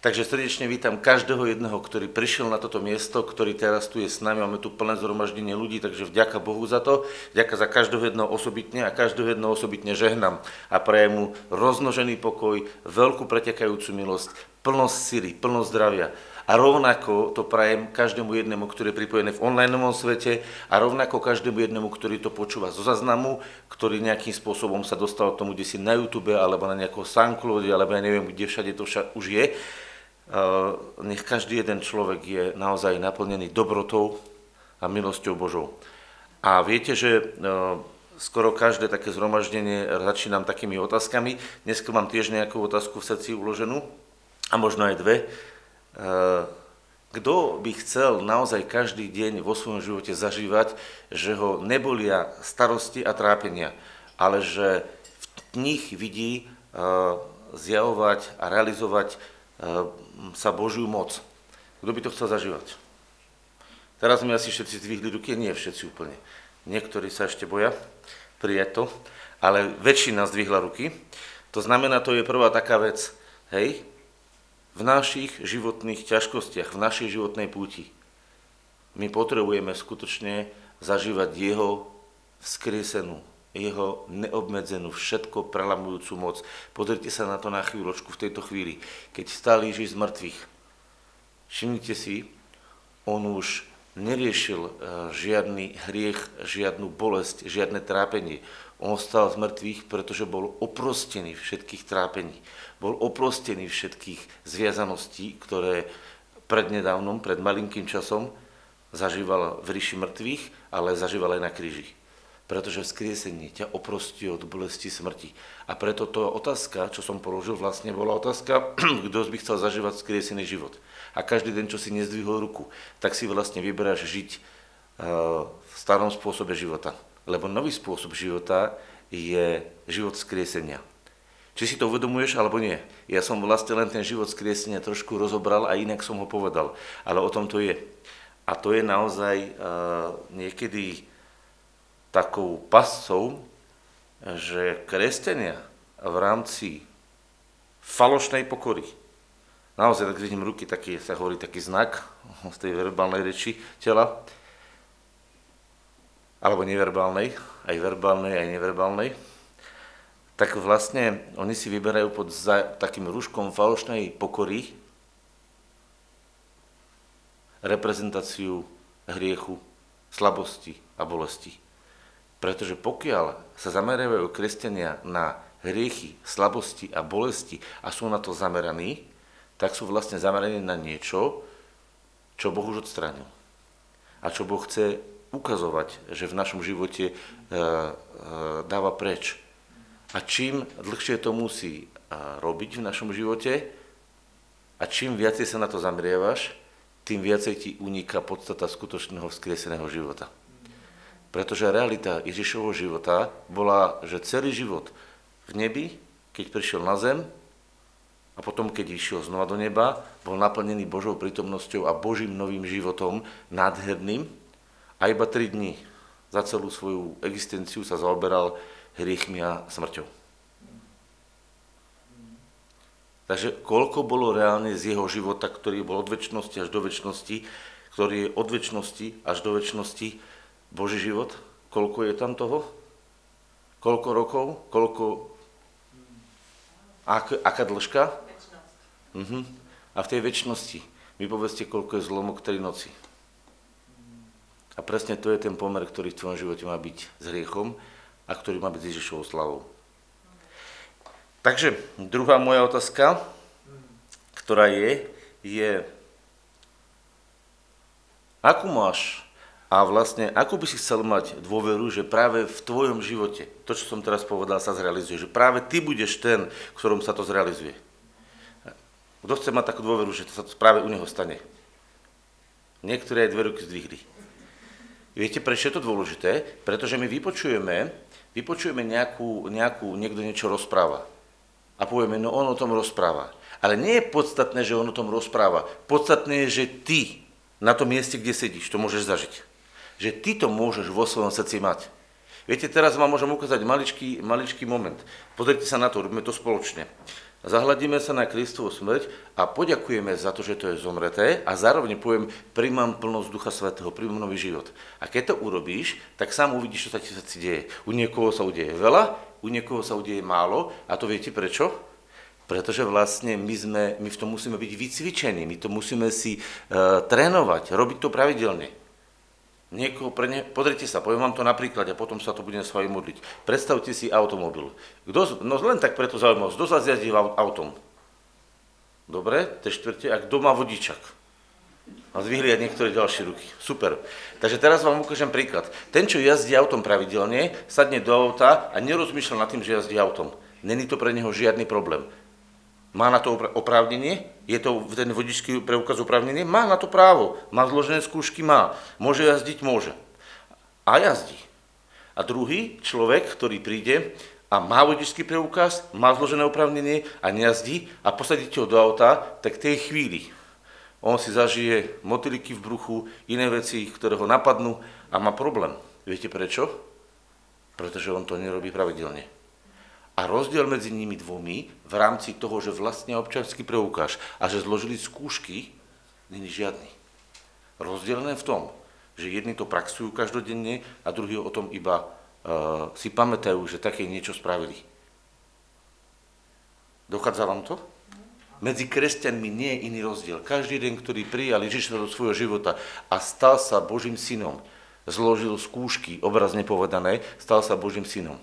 Takže srdečne vítam každého jedného, ktorý prišiel na toto miesto, ktorý teraz tu je s nami. Máme tu plné zhromaždenie ľudí, takže vďaka Bohu za to. Vďaka za každého jedného osobitne a každého jedného osobitne žehnám a prajem mu roznožený pokoj, veľkú pretekajúcu milosť, plnosť síly, plnosť zdravia. A rovnako to prajem každému jednému, ktorý je pripojený v online svete a rovnako každému jednému, ktorý to počúva zo zaznamu, ktorý nejakým spôsobom sa dostal k tomu, kde si na YouTube alebo na nejakom Soundcloud, alebo ja neviem, kde všade to však už je nech každý jeden človek je naozaj naplnený dobrotou a milosťou Božou. A viete, že eh, skoro každé také zhromaždenie začínam takými otázkami. Dneska mám tiež nejakú otázku v srdci uloženú a možno aj dve. Eh, kto by chcel naozaj každý deň vo svojom živote zažívať, že ho nebolia starosti a trápenia, ale že v nich vidí zjavovať a realizovať sa Božiu moc. Kto by to chcel zažívať? Teraz mi asi všetci zdvihli ruky, nie všetci úplne. Niektorí sa ešte boja prijať to, ale väčšina zdvihla ruky. To znamená, to je prvá taká vec, hej, v našich životných ťažkostiach, v našej životnej púti, my potrebujeme skutočne zažívať jeho vzkriesenú, jeho neobmedzenú, všetko prelamujúcu moc. Pozrite sa na to na chvíľočku v tejto chvíli. Keď stál Ježiš z mŕtvych, všimnite si, on už neriešil eh, žiadny hriech, žiadnu bolesť, žiadne trápenie. On stal z mŕtvych, pretože bol oprostený všetkých trápení. Bol oprostený všetkých zviazaností, ktoré prednedávnom, pred malinkým časom zažíval v ríši mŕtvych, ale zažíval aj na kríži pretože vzkriesenie ťa oprostí od bolesti smrti. A preto to otázka, čo som položil, vlastne bola otázka, kto by chcel zažívať vzkriesený život. A každý deň, čo si nezdvihol ruku, tak si vlastne vyberáš žiť eh, v starom spôsobe života. Lebo nový spôsob života je život vzkriesenia. Či si to uvedomuješ, alebo nie. Ja som vlastne len ten život vzkriesenia trošku rozobral a inak som ho povedal. Ale o tom to je. A to je naozaj uh, niekedy takou pascou, že kresťania v rámci falošnej pokory, naozaj tak vidím ruky, taký, sa hovorí taký znak z tej verbálnej reči tela, alebo neverbálnej, aj verbálnej, aj neverbálnej, tak vlastne oni si vyberajú pod za, takým rúškom falošnej pokory reprezentáciu hriechu, slabosti a bolesti. Pretože pokiaľ sa zameriavajú kresťania na hriechy, slabosti a bolesti a sú na to zameraní, tak sú vlastne zameraní na niečo, čo Boh už odstránil. A čo Boh chce ukazovať, že v našom živote e, e, dáva preč. A čím dlhšie to musí e, robiť v našom živote a čím viacej sa na to zamrievaš, tým viacej ti uniká podstata skutočného vzkrieseného života. Pretože realita Ježišovho života bola, že celý život v nebi, keď prišiel na zem a potom, keď išiel znova do neba, bol naplnený Božou prítomnosťou a Božím novým životom, nádherným a iba tri dní za celú svoju existenciu sa zaoberal hriechmi a smrťou. Takže koľko bolo reálne z jeho života, ktorý bol od väčšnosti až do väčšnosti, ktorý je od väčšnosti až do väčšnosti, Boží život, koľko je tam toho? Koľko rokov? Koľko... Ak, aká dĺžka? Uh-huh. A v tej väčšnosti mi povedzte, koľko je zlomok tej noci. A presne to je ten pomer, ktorý v tvojom živote má byť s hriechom a ktorý má byť s Ježišovou slavou. Takže druhá moja otázka, ktorá je, je, akú máš a vlastne, ako by si chcel mať dôveru, že práve v tvojom živote, to, čo som teraz povedal, sa zrealizuje, že práve ty budeš ten, ktorom sa to zrealizuje. Kto chce mať takú dôveru, že to sa to práve u neho stane? Niektorí aj dve ruky zdvihli. Viete, prečo je to dôležité? Pretože my vypočujeme, vypočujeme nejakú, nejakú, niekto niečo rozpráva. A povieme, no on o tom rozpráva. Ale nie je podstatné, že on o tom rozpráva. Podstatné je, že ty na tom mieste, kde sedíš, to môžeš zažiť že ty to môžeš vo svojom srdci mať. Viete, teraz vám môžem ukázať maličký, maličký moment. Pozrite sa na to, robíme to spoločne. zahľadíme sa na Kristovu smrť a poďakujeme za to, že to je zomreté a zároveň poviem, príjmam plnosť Ducha Svetého, príjmam nový život. A keď to urobíš, tak sám uvidíš, čo sa ti veci deje. U niekoho sa udeje veľa, u niekoho sa udeje málo a to viete prečo? Pretože vlastne my, sme, my v tom musíme byť vycvičení, my to musíme si uh, trénovať, robiť to pravidelne. Niekoho pre ne... Pozrite sa, poviem vám to napríklad a potom sa to budem s vami modliť. Predstavte si automobil. Kto, no len tak preto zaujímavosť, kto sa zjazdí autom? Dobre, te štvrte, a kto vodičak? A zvihli aj niektoré ďalšie ruky. Super. Takže teraz vám ukážem príklad. Ten, čo jazdí autom pravidelne, sadne do auta a nerozmýšľa nad tým, že jazdí autom. Není to pre neho žiadny problém. Má na to oprávnenie? Je to ten vodičský preukaz oprávnenie? Má na to právo. Má zložené skúšky? Má. Môže jazdiť? Môže. A jazdí. A druhý človek, ktorý príde a má vodičský preukaz, má zložené oprávnenie a nejazdí a posadíte ho do auta, tak tej chvíli on si zažije motiliky v bruchu, iné veci, ktoré ho napadnú a má problém. Viete prečo? Pretože on to nerobí pravidelne. A rozdiel medzi nimi dvomi v rámci toho, že vlastne občanský preukáž a že zložili skúšky, není žiadny. Rozdiel len v tom, že jedni to praxujú každodenne a druhí o tom iba uh, si pamätajú, že také niečo spravili. Dochádza vám to? Medzi kresťanmi nie je iný rozdiel. Každý jeden, ktorý prijal Ježiša do svojho života a stal sa Božím synom, zložil skúšky, obrazne povedané, stal sa Božím synom.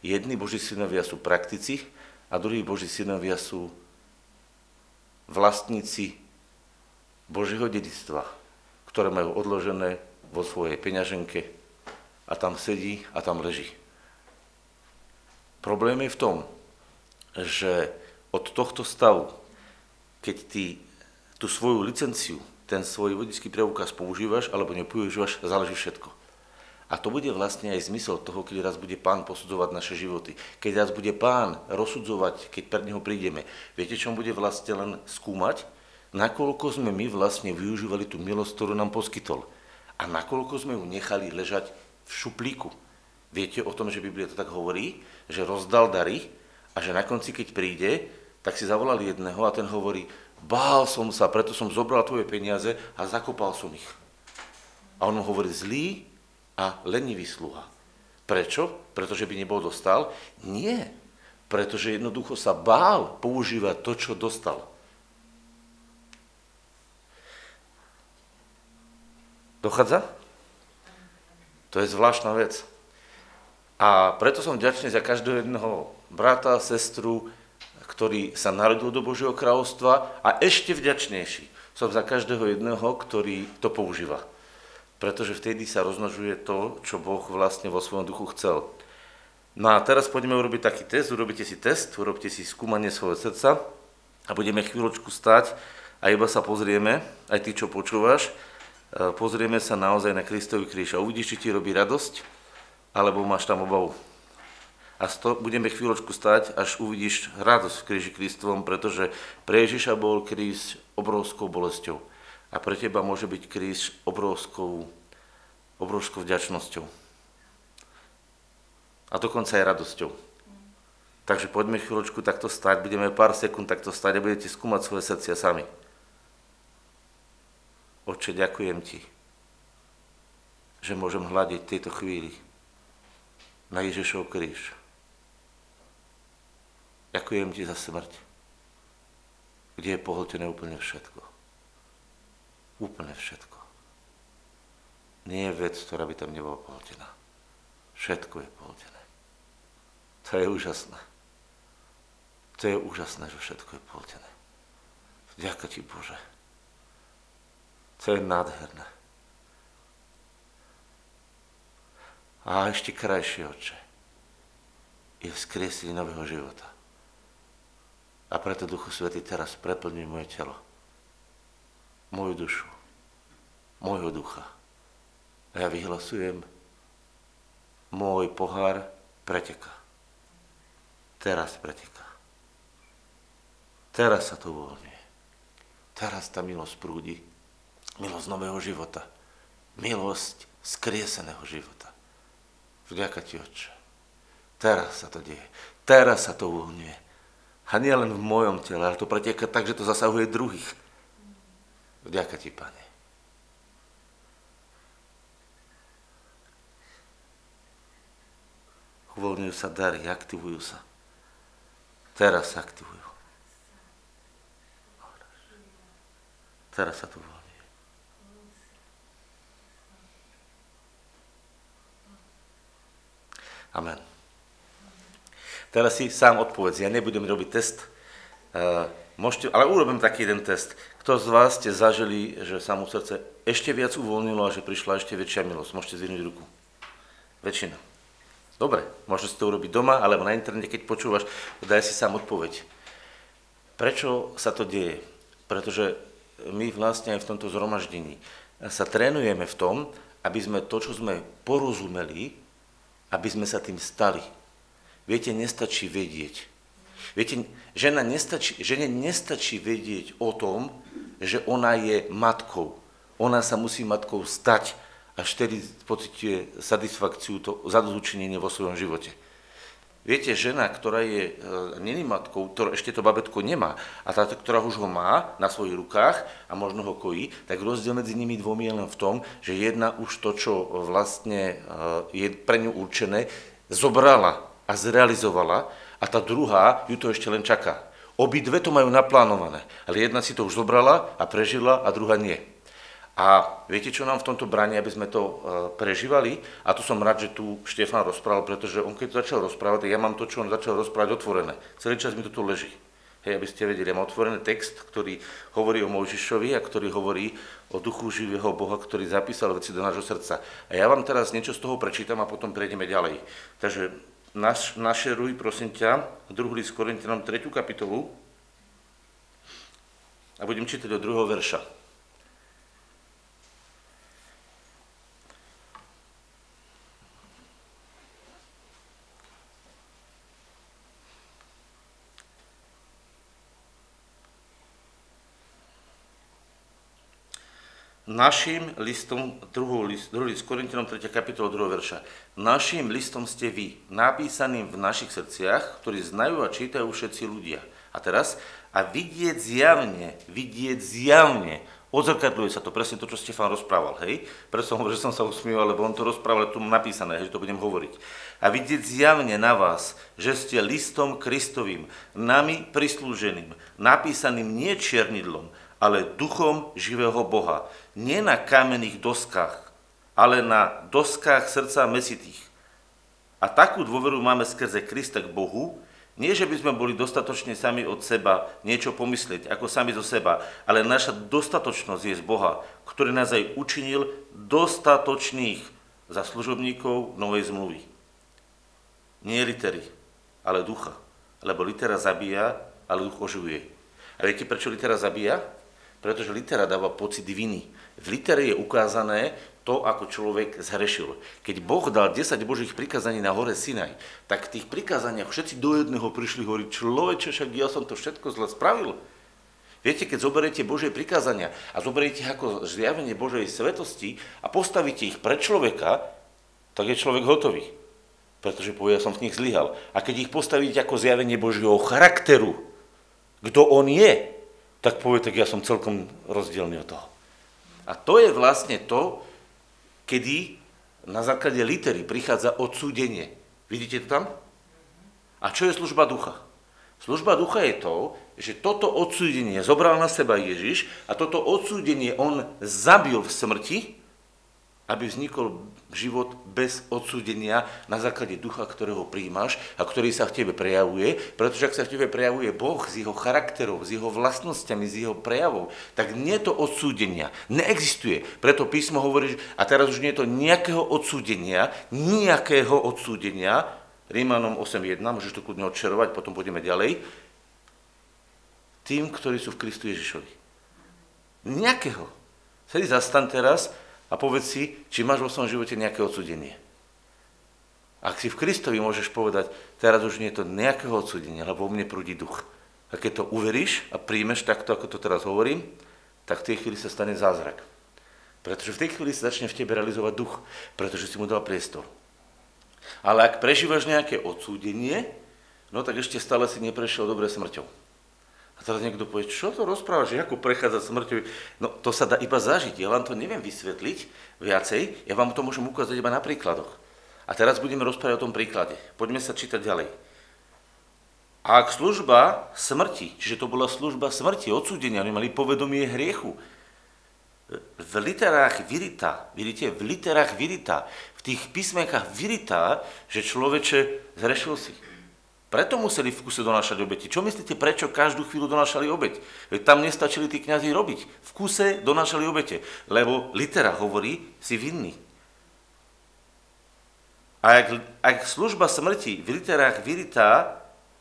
Jedni Boží synovia sú praktici a druhí Boží synovia sú vlastníci Božieho dedictva, ktoré majú odložené vo svojej peňaženke a tam sedí a tam leží. Problém je v tom, že od tohto stavu, keď ty tú svoju licenciu, ten svoj vodický preukaz používaš alebo nepoužívaš, záleží všetko. A to bude vlastne aj zmysel toho, keď raz bude pán posudzovať naše životy. Keď raz bude pán rozsudzovať, keď pred neho prídeme. Viete, čo bude vlastne len skúmať? Nakoľko sme my vlastne využívali tú milosť, ktorú nám poskytol. A nakoľko sme ju nechali ležať v šuplíku. Viete o tom, že Biblia to tak hovorí, že rozdal dary a že na konci, keď príde, tak si zavolal jedného a ten hovorí, bál som sa, preto som zobral tvoje peniaze a zakopal som ich. A on mu hovorí, zlý a lenivý sluha. Prečo? Pretože by nebol dostal? Nie. Pretože jednoducho sa bál používať to, čo dostal. Dochádza? To je zvláštna vec. A preto som vďačný za každého jedného brata, sestru, ktorý sa narodil do Božieho kráľovstva a ešte vďačnejší som za každého jedného, ktorý to používa pretože vtedy sa rozmnožuje to, čo Boh vlastne vo svojom duchu chcel. No a teraz poďme urobiť taký test, urobíte si test, urobte si skúmanie svojho srdca a budeme chvíľočku stať a iba sa pozrieme, aj ty, čo počúvaš, e, pozrieme sa naozaj na Kristový kríž a uvidíš, či ti robí radosť, alebo máš tam obavu. A sto, budeme chvíľočku stať, až uvidíš radosť v kríži Kristovom, pretože pre Ježiša bol kríž obrovskou bolesťou. A pre teba môže byť kríž obrovskou, obrovskou vďačnosťou. A dokonca aj radosťou. Takže poďme chvíľočku takto stať, budeme pár sekúnd takto stať a budete skúmať svoje srdcia sami. Oče, ďakujem ti, že môžem hľadiť tejto chvíli na Ježišov kríž. Ďakujem ti za smrť, kde je pohltené úplne všetko. Úplne všetko. Nie je vec, ktorá by tam nebola pohltená. Všetko je pohltené. To je úžasné. To je úžasné, že všetko je pohltené. Ďakujem ti, Bože. To je nádherné. A ešte krajšie, oče, je vzkriesenie nového života. A preto Duchu Svety teraz preplní moje telo moju dušu, môjho ducha. A ja vyhlasujem, môj pohár preteká. Teraz preteká. Teraz sa to uvoľňuje. Teraz tá milosť prúdi. Milosť nového života. Milosť skrieseného života. Vďaka ti, Otče. Teraz sa to deje. Teraz sa to uvoľňuje. A nie len v mojom tele, ale to preteká tak, že to zasahuje druhých. Vďaka ti, Pane. Uvoľňujú sa dary, aktivujú sa. Teraz sa aktivujú. Teraz sa to uvoľňuje. Amen. Teraz si sám odpovedz, ja nebudem robiť test, uh, môžete, ale urobím taký jeden test. Kto z vás ste zažili, že sa mu srdce ešte viac uvoľnilo a že prišla ešte väčšia milosť? Môžete zvinúť ruku. Väčšina. Dobre, môžete si to urobiť doma, alebo na internete, keď počúvaš, daj si sám odpoveď. Prečo sa to deje? Pretože my vlastne aj v tomto zhromaždení sa trénujeme v tom, aby sme to, čo sme porozumeli, aby sme sa tým stali. Viete, nestačí vedieť. Viete, žena nestačí, žene nestačí vedieť o tom, že ona je matkou. Ona sa musí matkou stať, až vtedy pocituje satisfakciu, to zadozúčinenie vo svojom živote. Viete, žena, ktorá je e, není matkou, ktorá ešte to babetko nemá, a tá, ktorá už ho má na svojich rukách a možno ho kojí, tak rozdiel medzi nimi dvomi je len v tom, že jedna už to, čo vlastne e, je pre ňu určené, zobrala a zrealizovala a tá druhá ju to ešte len čaká. Obidve to majú naplánované, ale jedna si to už zobrala a prežila a druhá nie. A viete, čo nám v tomto bráni, aby sme to e, prežívali? A tu som rád, že tu Štefan rozprával, pretože on keď začal rozprávať, ja mám to, čo on začal rozprávať, otvorené. Celý čas mi to tu leží. Hej, aby ste vedeli, ja mám otvorený text, ktorý hovorí o Mojžišovi a ktorý hovorí o duchu živého Boha, ktorý zapísal veci do nášho srdca. A ja vám teraz niečo z toho prečítam a potom prejdeme ďalej. Takže naš, našeruj, prosím ťa, druhý list Korintianom 3. kapitolu a budem čítať od druhého verša. Naším listom, druhý list, druhý list Korintianom 3. kapitola 2. verša. Naším listom ste vy, napísaným v našich srdciach, ktorí znajú a čítajú všetci ľudia. A teraz, a vidieť zjavne, vidieť zjavne, odzrkadľuje sa to, presne to, čo Stefan rozprával, hej? Preto som hovoril, že som sa usmieval, lebo on to rozprával, tu napísané, hej, že to budem hovoriť. A vidieť zjavne na vás, že ste listom Kristovým, nami prislúženým, napísaným nie čiernidlom, ale duchom živého Boha. Nie na kamenných doskách, ale na doskách srdca mesitých. A takú dôveru máme skrze Krista k Bohu, nie, že by sme boli dostatočne sami od seba niečo pomyslieť, ako sami zo seba, ale naša dostatočnosť je z Boha, ktorý nás aj učinil dostatočných za služobníkov novej zmluvy. Nie litery, ale ducha. Lebo litera zabíja, ale duch oživuje. A viete, prečo litera zabíja? Pretože litera dáva pocit viny. V litere je ukázané to, ako človek zhrešil. Keď Boh dal 10 Božích prikázaní na hore Sinaj, tak v tých prikázaniach všetci do jedného prišli hovoriť, človeče, však ja som to všetko zle spravil. Viete, keď zoberiete Božie prikázania a zoberiete ako zjavenie Božej svetosti a postavíte ich pre človeka, tak je človek hotový. Pretože povie, som v nich zlyhal. A keď ich postavíte ako zjavenie Božieho charakteru, kto on je, tak povie, tak ja som celkom rozdielný od toho. A to je vlastne to, kedy na základe litery prichádza odsúdenie. Vidíte to tam? A čo je služba ducha? Služba ducha je to, že toto odsúdenie zobral na seba Ježiš a toto odsúdenie on zabil v smrti, aby vznikol život bez odsúdenia na základe ducha, ktorého príjmaš a ktorý sa v tebe prejavuje, pretože ak sa v tebe prejavuje Boh s jeho charakterom, s jeho vlastnosťami, s jeho prejavou, tak nie to odsúdenia, neexistuje. Preto písmo hovorí, a teraz už nie je to nejakého odsúdenia, nejakého odsúdenia, Rímanom 8.1, môžeš to kľudne odčerovať, potom pôjdeme ďalej, tým, ktorí sú v Kristu Ježišovi. Nejakého. Sedi zastan teraz a povedz si, či máš vo svojom živote nejaké odsudenie. Ak si v Kristovi môžeš povedať, teraz už nie je to nejakého odsudenia, lebo vo mne prúdi duch. A keď to uveríš a príjmeš takto, ako to teraz hovorím, tak v tej chvíli sa stane zázrak. Pretože v tej chvíli sa začne v tebe realizovať duch, pretože si mu dal priestor. Ale ak prežívaš nejaké odsúdenie, no tak ešte stále si neprešiel dobre smrťou. A teraz niekto povie, čo to rozprávaš, ako prechádza smrťou? No to sa dá iba zažiť, ja vám to neviem vysvetliť viacej, ja vám to môžem ukázať iba na príkladoch. A teraz budeme rozprávať o tom príklade. Poďme sa čítať ďalej. Ak služba smrti, čiže to bola služba smrti, odsúdenia, oni mali povedomie hriechu. V literách virita, vidíte, v literách virita, v tých písmenkách virita, že človeče zrešil si. Preto museli v kuse donášať obeti. Čo myslíte, prečo každú chvíľu donášali obeť? Tam nestačili tí kňazi robiť. V kuse donášali obete, lebo litera hovorí, si vinný. A ak, ak služba smrti v literách virita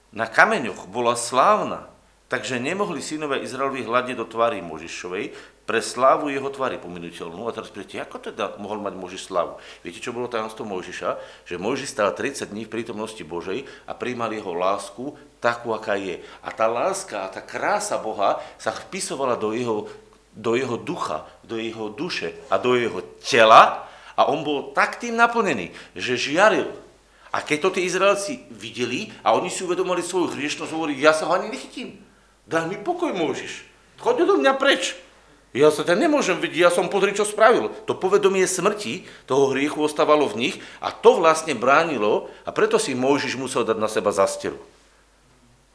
na kameňoch bola slávna, takže nemohli synové Izraelovi hľadne do tvary Možišovej pre slávu jeho tvary pominuteľnú. A teraz príjete, ako teda mohol mať Možiš slávu? Viete, čo bolo tajomstvo Mojžiša? Že Mojžiš stál 30 dní v prítomnosti Božej a príjmal jeho lásku takú, aká je. A tá láska tá krása Boha sa vpisovala do jeho, do jeho ducha, do jeho duše a do jeho tela a on bol tak tým naplnený, že žiaril a keď to tí Izraelci videli a oni si uvedomili svoju hriešnosť, hovorili, ja sa ho ani nechytím. Daj mi pokoj, môžeš. Choď do mňa preč. Ja sa ťa nemôžem vidieť, ja som pozri, čo spravil. To povedomie smrti, toho hriechu ostávalo v nich a to vlastne bránilo a preto si Mojžiš musel dať na seba zasteru.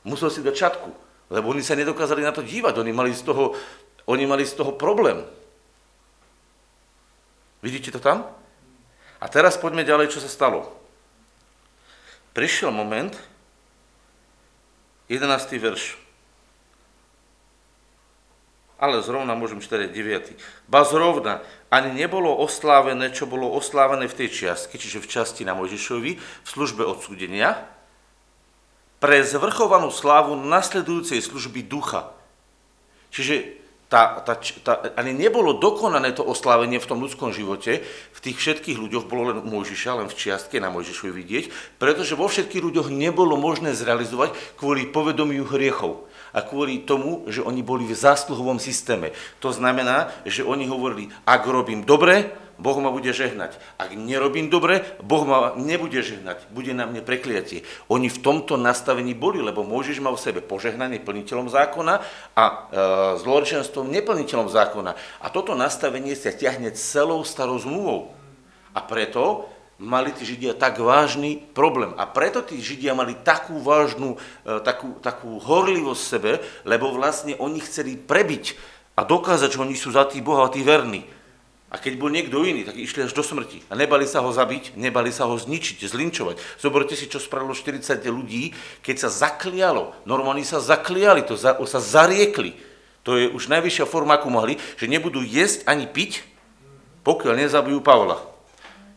Musel si dať čatku, lebo oni sa nedokázali na to dívať, oni mali z toho, oni mali z toho problém. Vidíte to tam? A teraz poďme ďalej, čo sa stalo prišiel moment, 11. verš. Ale zrovna môžem čítať 9. Ba zrovna ani nebolo oslávené, čo bolo oslávené v tej čiastke, čiže v časti na Mojžišovi, v službe odsúdenia, pre zvrchovanú slávu nasledujúcej služby ducha. Čiže tá, tá, tá, ani nebolo dokonané to oslávenie v tom ľudskom živote, v tých všetkých ľuďoch bolo len Mojžiša, len v čiastke na Mojžišovi vidieť, pretože vo všetkých ľuďoch nebolo možné zrealizovať kvôli povedomiu hriechov a kvôli tomu, že oni boli v zásluhovom systéme. To znamená, že oni hovorili, ak robím dobre, Boh ma bude žehnať. Ak nerobím dobre, Boh ma nebude žehnať. Bude na mne prekliatie. Oni v tomto nastavení boli, lebo Mojžiš mal v sebe požehnanie plniteľom zákona a e, zlorečenstvom neplniteľom zákona. A toto nastavenie sa ťahne celou starou zmluvou. A preto mali tí Židia tak vážny problém. A preto tí Židia mali takú vážnu, e, takú, takú horlivosť sebe, lebo vlastne oni chceli prebiť a dokázať, že oni sú za tých Boha a tí verní. A keď bol niekto iný, tak išli až do smrti. A nebali sa ho zabiť, nebali sa ho zničiť, zlinčovať. Zoberte si, čo spravilo 40 ľudí, keď sa zaklialo. Normálne sa zakliali, to za, sa zariekli. To je už najvyššia forma, akú mohli, že nebudú jesť ani piť, pokiaľ nezabijú Pavla.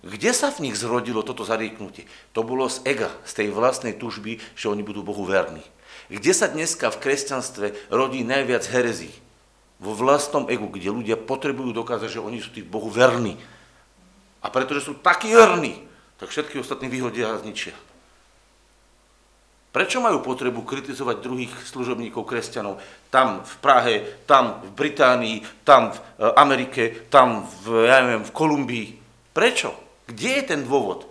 Kde sa v nich zrodilo toto zarieknutie? To bolo z ega, z tej vlastnej tužby, že oni budú Bohu verní. Kde sa dneska v kresťanstve rodí najviac herezí? vo vlastnom egu, kde ľudia potrebujú dokázať, že oni sú tí Bohu verní. A pretože sú takí verní, tak všetky ostatní vyhodia a zničia. Prečo majú potrebu kritizovať druhých služobníkov kresťanov? Tam v Prahe, tam v Británii, tam v e, Amerike, tam v, ja neviem, v Kolumbii. Prečo? Kde je ten dôvod?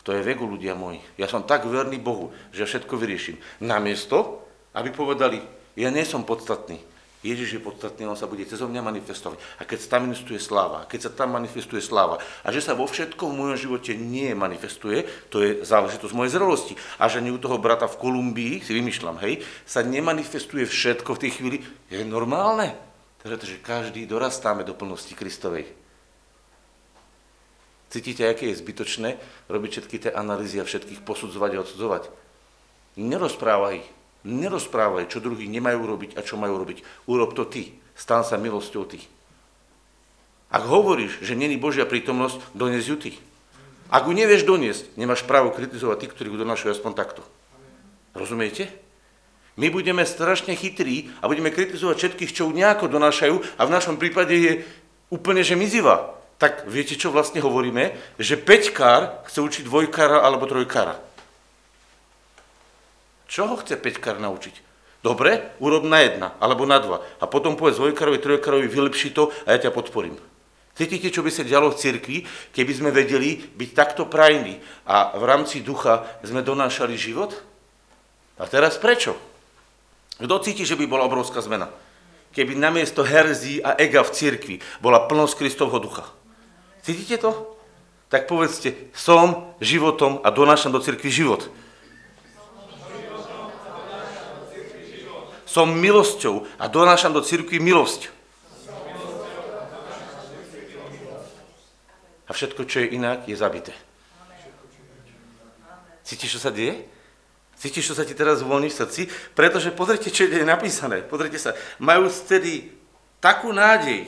To je vegu, ľudia moji. Ja som tak verný Bohu, že všetko vyrieším. Namiesto, aby povedali, ja nie som podstatný, Ježiš je podstatný, on sa bude cez mňa manifestovať. A keď sa tam manifestuje sláva, keď sa tam manifestuje sláva, a že sa vo všetkom v mojom živote nie manifestuje, to je záležitosť mojej zrelosti. A že ani u toho brata v Kolumbii, si vymýšľam, hej, sa nemanifestuje všetko v tej chvíli, je normálne. Pretože každý dorastáme do plnosti Kristovej. Cítite, aké je zbytočné robiť všetky tie analýzy a všetkých posudzovať a odsudzovať? Nerozprávaj Nerozprávaj, čo druhí nemajú robiť a čo majú robiť. Urob to ty. Stan sa milosťou ty. Ak hovoríš, že není Božia prítomnosť, dones ju ty. Ak ju nevieš doniesť, nemáš právo kritizovať tých, ktorí ju donášajú aspoň takto. Rozumiete? My budeme strašne chytrí a budeme kritizovať všetkých, čo ju nejako donášajú a v našom prípade je úplne, že mizivá. Tak viete, čo vlastne hovoríme? Že peťkár chce učiť dvojkára alebo trojkára. Čo ho chce peťkar naučiť? Dobre, urob na jedna, alebo na dva. A potom povedz dvojkarovi, trojkarovi, vylepši to a ja ťa podporím. Cítite, čo by sa dialo v cirkvi, keby sme vedeli byť takto prajní a v rámci ducha sme donášali život? A teraz prečo? Kto cíti, že by bola obrovská zmena? Keby namiesto herzí a ega v cirkvi bola plnosť Kristovho ducha. Cítite to? Tak povedzte, som životom a donášam do cirkvi život. Som milosťou a donášam do cirkvi milosť. A všetko, čo je inak, je zabité. Cítiš, čo sa deje? Cítiš, čo sa ti teraz uvoľní v srdci? Pretože pozrite, čo je napísané. Pozrite sa. Majú tedy takú nádej,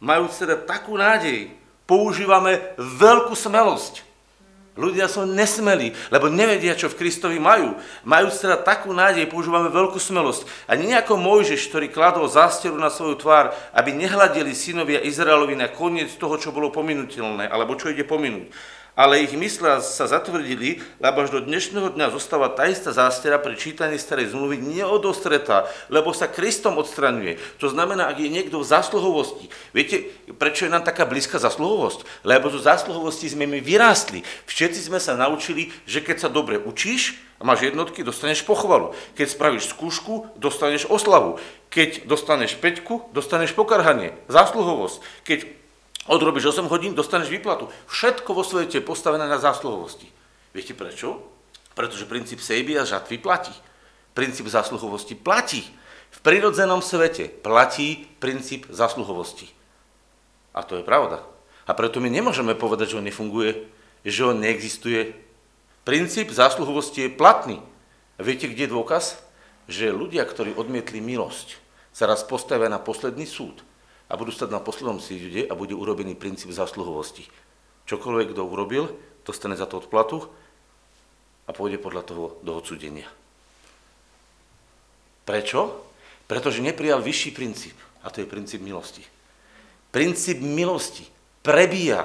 majú teda takú nádej, používame veľkú smelosť. Ľudia sú nesmelí, lebo nevedia, čo v Kristovi majú. Majú teda takú nádej, používame veľkú smelosť. A nie ako Mojžiš, ktorý kladol zásteru na svoju tvár, aby nehľadeli synovia Izraelovi na koniec toho, čo bolo pominutelné, alebo čo ide pominúť ale ich mysle sa zatvrdili, lebo až do dnešného dňa zostáva tá istá zástera pri čítaní starej zmluvy neodostretá, lebo sa Kristom odstraňuje. To znamená, ak je niekto v zásluhovosti. Viete, prečo je nám taká blízka zásluhovosť? Lebo zo zásluhovosti sme my vyrástli. Všetci sme sa naučili, že keď sa dobre učíš, a máš jednotky, dostaneš pochvalu. Keď spravíš skúšku, dostaneš oslavu. Keď dostaneš peťku, dostaneš pokarhanie, zásluhovosť. Keď odrobíš 8 hodín, dostaneš výplatu. Všetko vo svete je postavené na zásluhovosti. Viete prečo? Pretože princíp sejby a žatvy platí. Princíp zásluhovosti platí. V prirodzenom svete platí princíp zásluhovosti. A to je pravda. A preto my nemôžeme povedať, že on nefunguje, že on neexistuje. Princíp zásluhovosti je platný. A viete, kde je dôkaz? Že ľudia, ktorí odmietli milosť, sa raz postavia na posledný súd a budú stať na poslednom síde a bude urobený princíp zásluhovosti. Čokoľvek kto urobil, dostane za to odplatu a pôjde podľa toho do odsúdenia. Prečo? Pretože neprijal vyšší princíp, a to je princíp milosti. Princíp milosti prebíja,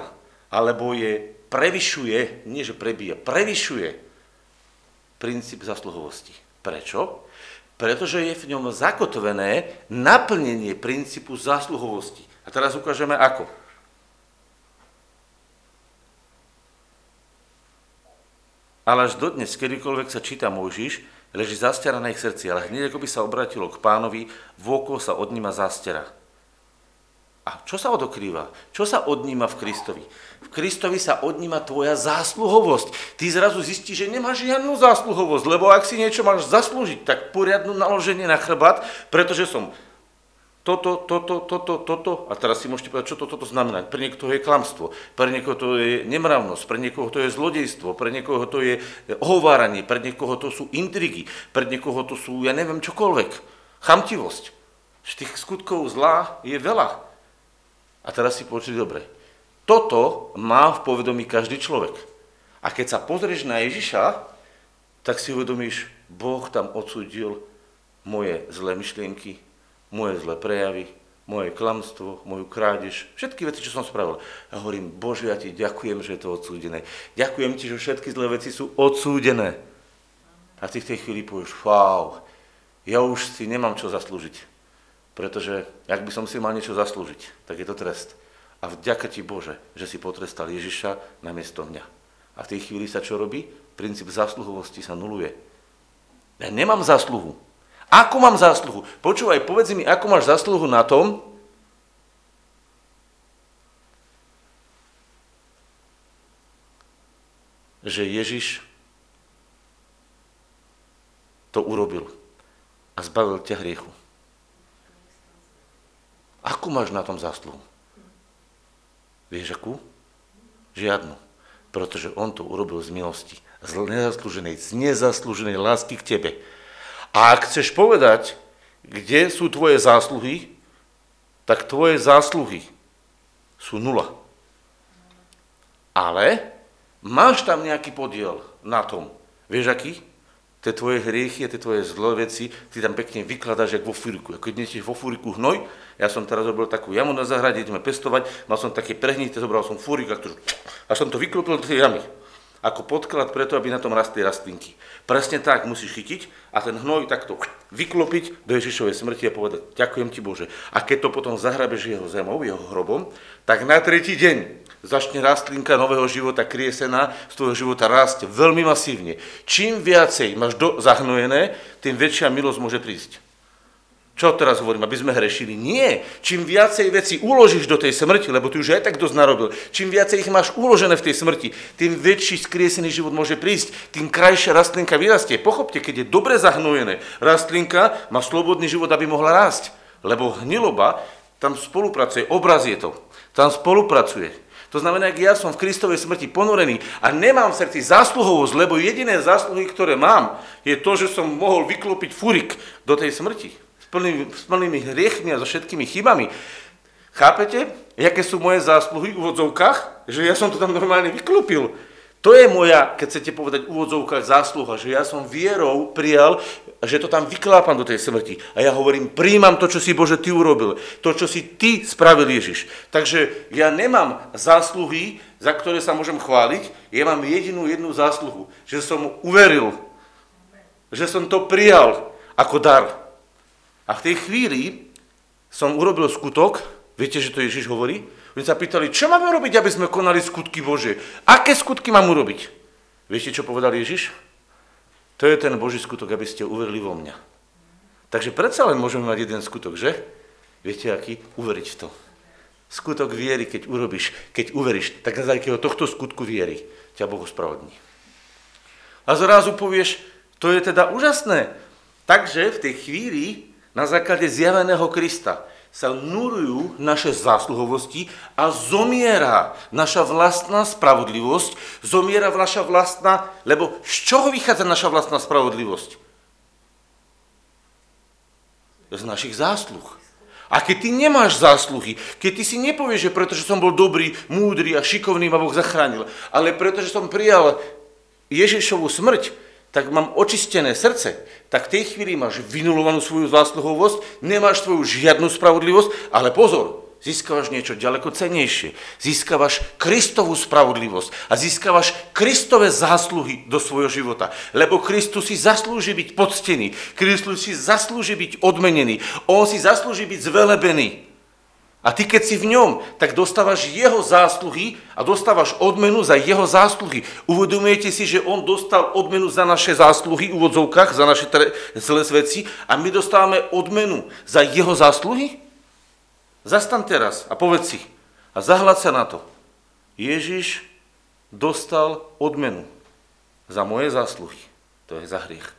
alebo je, prevyšuje, nie že prebíja, prevyšuje princíp zasluhovosti. Prečo? Pretože je v ňom zakotvené naplnenie princípu zásluhovosti. A teraz ukážeme ako. Ale až dodnes, kedykoľvek sa číta Mojžiš, leží zastiera na ich srdci, ale hneď ako by sa obratilo k pánovi, vôkol sa od nima zastiera. A čo sa odokrýva? Čo sa odníma v Kristovi? V Kristovi sa odníma tvoja zásluhovosť. Ty zrazu zistíš, že nemáš žiadnu zásluhovosť, lebo ak si niečo máš zaslúžiť, tak poriadnu naloženie na chrbát, pretože som toto, toto, toto, toto, a teraz si môžete povedať, čo toto to znamená. Pre niekoho je klamstvo, pre niekoho to je nemravnosť, pre niekoho to je zlodejstvo, pre niekoho to je ohováranie, pre niekoho to sú intrigy, pre niekoho to sú, ja neviem, čokoľvek. Chamtivosť. Tých skutkov zlá je veľa. A teraz si počuli dobre. Toto má v povedomí každý človek. A keď sa pozrieš na Ježiša, tak si uvedomíš, Boh tam odsudil moje zlé myšlienky, moje zlé prejavy, moje klamstvo, moju krádež, všetky veci, čo som spravil. A hovorím, Bože, ja ti ďakujem, že je to odsúdené. Ďakujem ti, že všetky zlé veci sú odsúdené. A ty v tej chvíli povieš, wow, ja už si nemám čo zaslúžiť. Pretože ak by som si mal niečo zaslúžiť, tak je to trest. A vďaka ti Bože, že si potrestal Ježiša namiesto mňa. A v tej chvíli sa čo robí? Princíp zásluhovosti sa nuluje. Ja nemám zásluhu. Ako mám zásluhu? Počúvaj, povedz mi, ako máš zásluhu na tom, že Ježiš to urobil a zbavil ťa hriechu. Akú máš na tom zásluhu? Vieš akú? Žiadnu. Pretože on to urobil z milosti, z nezaslúženej, z nezaslúženej lásky k tebe. A ak chceš povedať, kde sú tvoje zásluhy, tak tvoje zásluhy sú nula. Ale máš tam nejaký podiel na tom. Vieš aký? Tie tvoje hriechy a tie tvoje zlé veci, ty tam pekne vykladáš, jak vo fúriku. Ako keď vo fúriku hnoj, ja som teraz robil takú jamu na zahrade, ideme pestovať, mal som také prehnité, zobral som fúrik a, a som to vyklopil do tej jamy. Ako podklad preto, aby na tom rastli rastlinky. Presne tak musíš chytiť a ten hnoj takto vyklopiť do Ježišovej smrti a povedať, ďakujem ti Bože. A keď to potom zahrabeš jeho zemou, jeho hrobom, tak na tretí deň začne rastlinka nového života, kriesena z tvojho života rásť veľmi masívne. Čím viacej máš do, zahnojené, tým väčšia milosť môže prísť. Čo teraz hovorím, aby sme hrešili? Nie. Čím viacej veci uložíš do tej smrti, lebo ty už aj tak dosť narobil, čím viacej ich máš uložené v tej smrti, tým väčší skriesený život môže prísť, tým krajšia rastlinka vyrastie. Pochopte, keď je dobre zahnojené, rastlinka má slobodný život, aby mohla rásť. Lebo hniloba tam spolupracuje, obraz je to, tam spolupracuje. To znamená, ak ja som v Kristovej smrti ponorený a nemám v srdci zásluhovosť, lebo jediné zásluhy, ktoré mám, je to, že som mohol vyklopiť furik do tej smrti plnými, s plnými hriechmi a so všetkými chybami. Chápete, aké sú moje zásluhy v úvodzovkách? Že ja som to tam normálne vyklúpil. To je moja, keď chcete povedať v úvodzovkách, zásluha, že ja som vierou prijal, že to tam vyklápam do tej smrti. A ja hovorím, príjmam to, čo si Bože ty urobil, to, čo si ty spravil Ježiš. Takže ja nemám zásluhy, za ktoré sa môžem chváliť, ja mám jedinú jednu zásluhu, že som uveril, že som to prijal ako dar. A v tej chvíli som urobil skutok, viete, že to Ježiš hovorí? Oni sa pýtali, čo máme robiť, aby sme konali skutky Bože? Aké skutky mám urobiť? Viete, čo povedal Ježiš? To je ten Boží skutok, aby ste uverili vo mňa. Takže predsa len môžeme mať jeden skutok, že? Viete, aký? Uveriť v to. Skutok viery, keď urobíš, keď uveríš, tak na základě tohto skutku viery ťa Boh spravodní. A zrazu povieš, to je teda úžasné. Takže v tej chvíli na základe zjaveného Krista sa nurujú naše zásluhovosti a zomiera naša vlastná spravodlivosť, zomiera naša vlastná, lebo z čoho vychádza naša vlastná spravodlivosť? Z našich zásluh. A keď ty nemáš zásluhy, keď ty si nepovieš, že pretože som bol dobrý, múdry a šikovný ma Boh zachránil, ale pretože som prijal Ježišovú smrť, tak mám očistené srdce, tak v tej chvíli máš vynulovanú svoju zásluhovosť, nemáš svoju žiadnu spravodlivosť, ale pozor, získavaš niečo ďaleko cenejšie. Získavaš Kristovú spravodlivosť a získavaš Kristové zásluhy do svojho života. Lebo Kristus si zaslúži byť poctený, Kristus si zaslúži byť odmenený, On si zaslúži byť zvelebený. A ty, keď si v ňom, tak dostávaš jeho zásluhy a dostávaš odmenu za jeho zásluhy. Uvedomujete si, že on dostal odmenu za naše zásluhy v úvodzovkách, za naše zlé veci a my dostávame odmenu za jeho zásluhy? Zastan teraz a povedz si a zahľad sa na to. Ježiš dostal odmenu za moje zásluhy. To je za hriech.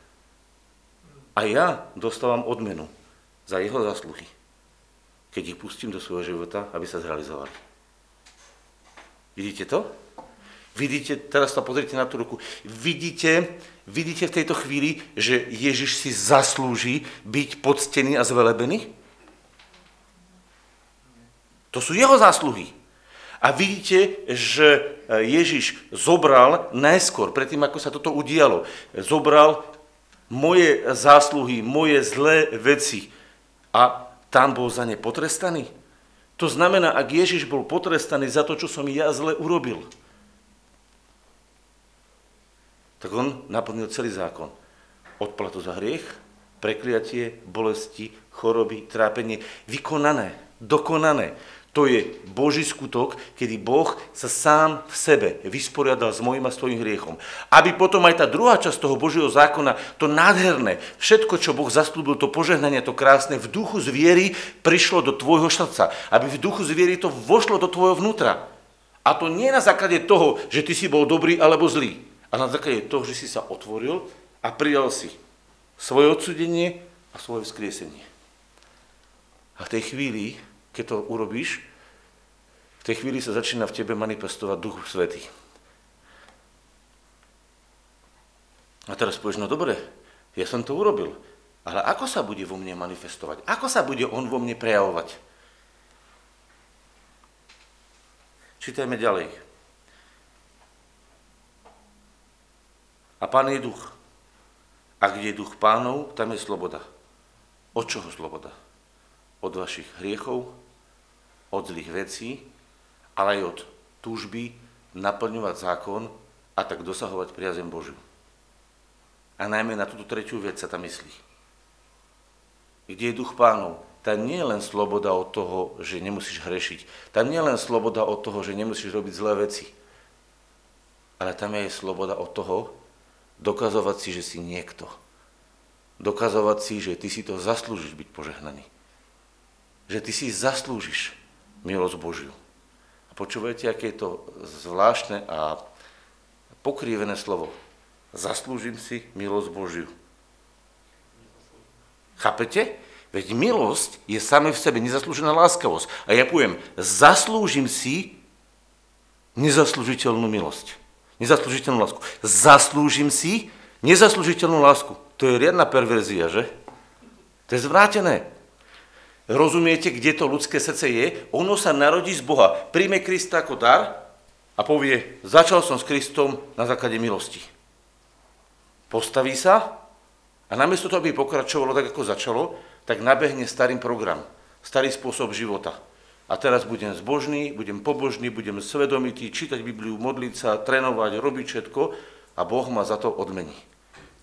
A ja dostávam odmenu za jeho zásluhy keď ich pustím do svojho života, aby sa zrealizovali. Vidíte to? Vidíte, teraz sa pozrite na tú ruku, vidíte, vidíte v tejto chvíli, že Ježiš si zaslúži byť poctený a zvelebený? To sú jeho zásluhy. A vidíte, že Ježiš zobral najskôr, predtým ako sa toto udialo, zobral moje zásluhy, moje zlé veci a tam bol za ne potrestaný? To znamená, ak Ježiš bol potrestaný za to, čo som ja zle urobil, tak on naplnil celý zákon. Odplatu za hriech, prekliatie, bolesti, choroby, trápenie, vykonané, dokonané. To je Boží skutok, kedy Boh sa sám v sebe vysporiadal s mojim a s tvojim hriechom. Aby potom aj tá druhá časť toho Božieho zákona, to nádherné, všetko, čo Boh zaslúbil, to požehnanie, to krásne, v duchu zviery prišlo do tvojho srdca. Aby v duchu zviery to vošlo do tvojho vnútra. A to nie na základe toho, že ty si bol dobrý alebo zlý, ale na základe toho, že si sa otvoril a prijal si svoje odsudenie a svoje vzkriesenie. A v tej chvíli keď to urobíš, v tej chvíli sa začína v tebe manifestovať Duch Svetý. A teraz povieš, no dobre, ja som to urobil, ale ako sa bude vo mne manifestovať? Ako sa bude on vo mne prejavovať? Čítajme ďalej. A pán je duch. A kde je duch pánov, tam je sloboda. Od čoho sloboda? Od vašich hriechov, od zlých vecí, ale aj od túžby naplňovať zákon a tak dosahovať priazem Božiu. A najmä na túto tretiu vec sa tam myslí. Kde je duch pánov, tam nie je len sloboda od toho, že nemusíš hrešiť. Tam nie je len sloboda od toho, že nemusíš robiť zlé veci. Ale tam je aj sloboda od toho, dokazovať si, že si niekto. Dokazovať si, že ty si to zaslúžiš byť požehnaný. Že ty si zaslúžiš milosť Božiu. A počúvajte, aké je to zvláštne a pokrivené slovo. Zaslúžim si milosť Božiu. Chápete? Veď milosť je same v sebe nezaslúžená láskavosť. A ja poviem, zaslúžim si nezaslúžiteľnú milosť. Nezaslúžiteľnú lásku. Zaslúžim si nezaslúžiteľnú lásku. To je riadna perverzia, že? To je zvrátené. Rozumiete, kde to ľudské srdce je? Ono sa narodí z Boha, príjme Krista ako dar a povie, začal som s Kristom na základe milosti. Postaví sa a namiesto toho, aby pokračovalo tak, ako začalo, tak nabehne starým program, starý spôsob života. A teraz budem zbožný, budem pobožný, budem svedomitý, čítať Bibliu, modliť sa, trénovať, robiť všetko a Boh ma za to odmení.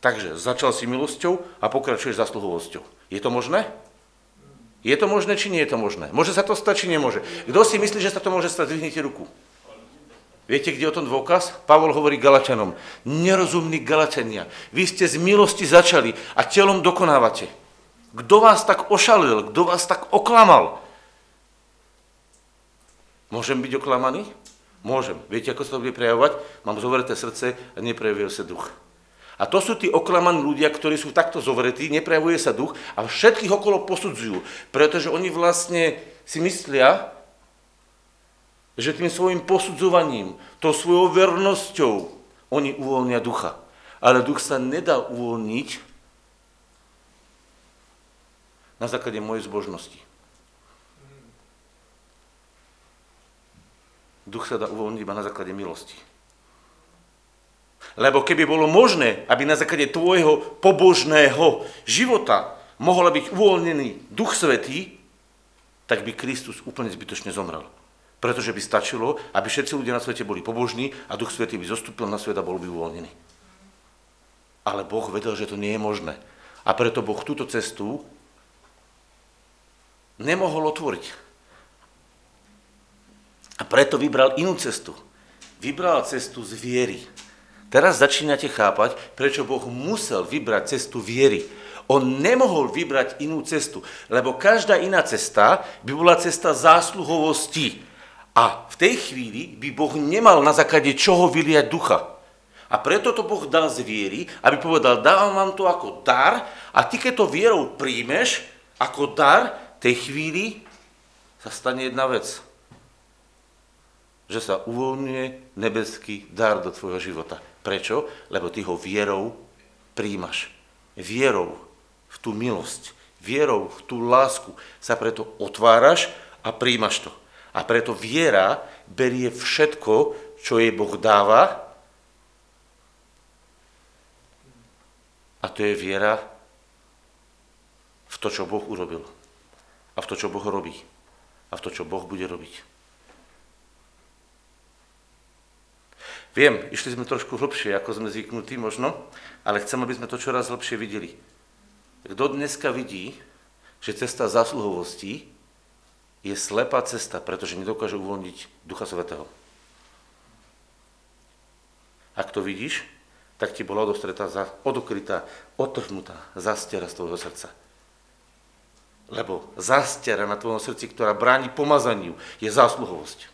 Takže začal si milosťou a pokračuješ zasluhovosťou. Je to možné? Je to možné, či nie je to možné? Môže sa to stať, či nemôže? Kto si myslí, že sa to môže stať? Zvihnite ruku. Viete, kde je o tom dôkaz? Pavol hovorí Galačanom. Nerozumní Galačania. Vy ste z milosti začali a telom dokonávate. Kto vás tak ošalil? Kto vás tak oklamal? Môžem byť oklamaný? Môžem. Viete, ako sa to bude prejavovať? Mám zovreté srdce a neprejavuje sa duch. A to sú tí oklamaní ľudia, ktorí sú takto zovretí, neprejavuje sa duch a všetkých okolo posudzujú, pretože oni vlastne si myslia, že tým svojim posudzovaním, tou svojou vernosťou oni uvoľnia ducha. Ale duch sa nedá uvoľniť na základe mojej zbožnosti. Duch sa dá uvoľniť iba na základe milosti. Lebo keby bolo možné, aby na základe tvojho pobožného života mohol byť uvoľnený Duch Svetý, tak by Kristus úplne zbytočne zomrel. Pretože by stačilo, aby všetci ľudia na svete boli pobožní a Duch Svetý by zostúpil na svet a bol by uvoľnený. Ale Boh vedel, že to nie je možné. A preto Boh túto cestu nemohol otvoriť. A preto vybral inú cestu. Vybral cestu z viery. Teraz začínate chápať, prečo Boh musel vybrať cestu viery. On nemohol vybrať inú cestu, lebo každá iná cesta by bola cesta zásluhovosti. A v tej chvíli by Boh nemal na základe čoho vyliať ducha. A preto to Boh dal z viery, aby povedal, dávam vám to ako dar a ty keď to vierou príjmeš ako dar, tej chvíli sa stane jedna vec že sa uvoľňuje nebeský dar do tvojho života. Prečo? Lebo ty ho vierou príjmaš. Vierou v tú milosť, vierou v tú lásku sa preto otváraš a príjmaš to. A preto viera berie všetko, čo jej Boh dáva a to je viera v to, čo Boh urobil. A v to, čo Boh robí. A v to, čo Boh bude robiť. Viem, išli sme trošku hlbšie, ako sme zvyknutí možno, ale chcem, aby sme to čoraz hlbšie videli. Kto dneska vidí, že cesta zásluhovosti je slepá cesta, pretože nedokáže uvoľniť Ducha Svetého. Ak to vidíš, tak ti bola odostretá, odokrytá, otrhnutá zastiera z tvojho srdca. Lebo zastiera na tvojom srdci, ktorá bráni pomazaniu, je zásluhovosť.